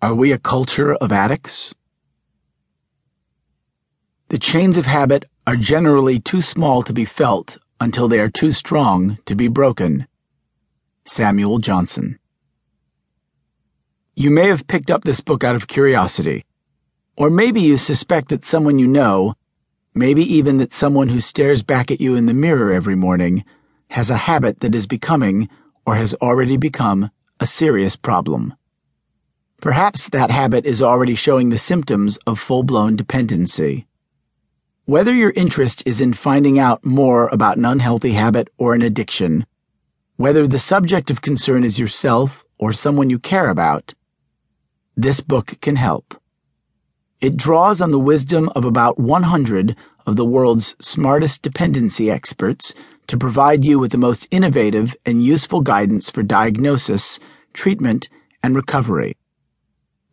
Are we a culture of addicts? The chains of habit are generally too small to be felt until they are too strong to be broken. Samuel Johnson. You may have picked up this book out of curiosity, or maybe you suspect that someone you know, maybe even that someone who stares back at you in the mirror every morning, has a habit that is becoming or has already become a serious problem. Perhaps that habit is already showing the symptoms of full blown dependency. Whether your interest is in finding out more about an unhealthy habit or an addiction, whether the subject of concern is yourself or someone you care about, this book can help. It draws on the wisdom of about 100 of the world's smartest dependency experts to provide you with the most innovative and useful guidance for diagnosis, treatment, and recovery.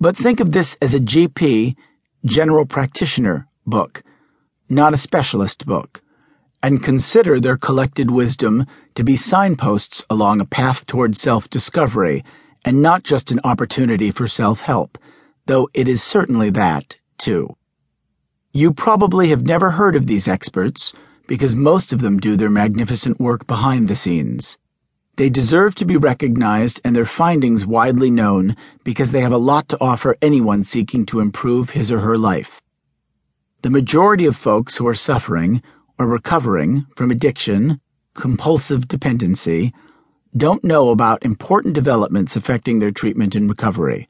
But think of this as a GP, general practitioner, book, not a specialist book, and consider their collected wisdom to be signposts along a path toward self discovery and not just an opportunity for self help, though it is certainly that, too. You probably have never heard of these experts because most of them do their magnificent work behind the scenes. They deserve to be recognized and their findings widely known because they have a lot to offer anyone seeking to improve his or her life. The majority of folks who are suffering or recovering from addiction, compulsive dependency, don't know about important developments affecting their treatment and recovery.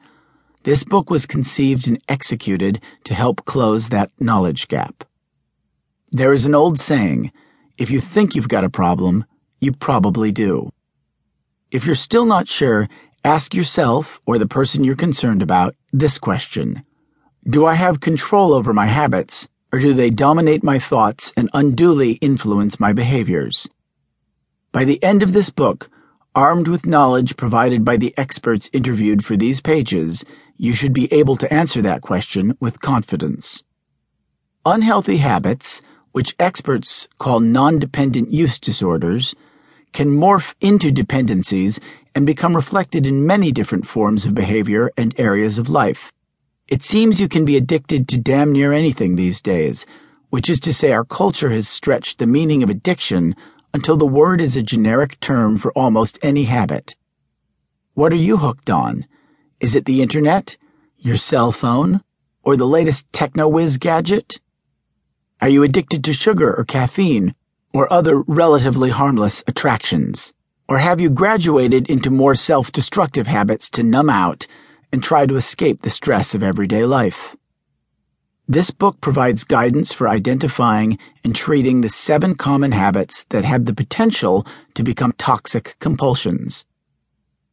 This book was conceived and executed to help close that knowledge gap. There is an old saying if you think you've got a problem, you probably do. If you're still not sure, ask yourself or the person you're concerned about this question Do I have control over my habits, or do they dominate my thoughts and unduly influence my behaviors? By the end of this book, armed with knowledge provided by the experts interviewed for these pages, you should be able to answer that question with confidence. Unhealthy habits, which experts call non dependent use disorders, can morph into dependencies and become reflected in many different forms of behavior and areas of life. It seems you can be addicted to damn near anything these days, which is to say, our culture has stretched the meaning of addiction until the word is a generic term for almost any habit. What are you hooked on? Is it the internet, your cell phone, or the latest techno whiz gadget? Are you addicted to sugar or caffeine, or other relatively harmless attractions? Or have you graduated into more self destructive habits to numb out and try to escape the stress of everyday life? This book provides guidance for identifying and treating the seven common habits that have the potential to become toxic compulsions.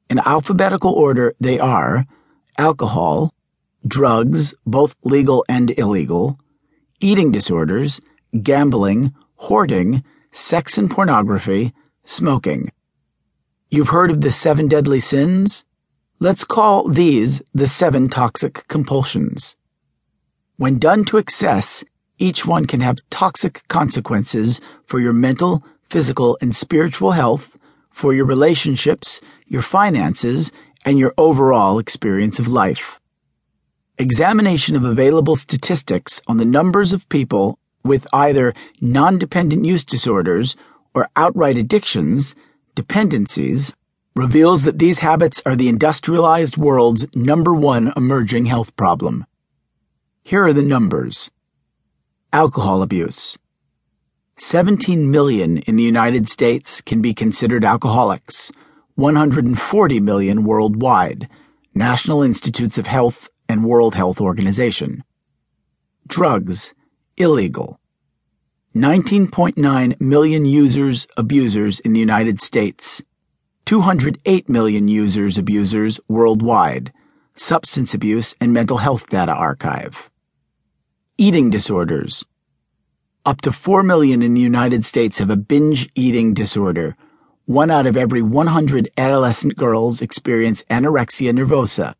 In alphabetical order, they are alcohol, drugs, both legal and illegal, eating disorders, gambling, hoarding, sex and pornography, smoking. You've heard of the seven deadly sins? Let's call these the seven toxic compulsions. When done to excess, each one can have toxic consequences for your mental, physical, and spiritual health, for your relationships, your finances, and your overall experience of life. Examination of available statistics on the numbers of people with either non dependent use disorders or outright addictions, dependencies, reveals that these habits are the industrialized world's number one emerging health problem. Here are the numbers Alcohol abuse. 17 million in the United States can be considered alcoholics, 140 million worldwide, National Institutes of Health and World Health Organization. Drugs illegal. 19.9 million users abusers in the United States. 208 million users abusers worldwide. Substance Abuse and Mental Health Data Archive. Eating disorders. Up to 4 million in the United States have a binge eating disorder. One out of every 100 adolescent girls experience anorexia nervosa.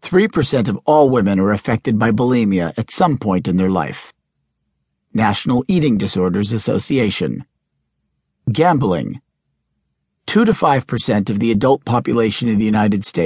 3% of all women are affected by bulimia at some point in their life. National Eating Disorders Association. Gambling. 2 to 5% of the adult population in the United States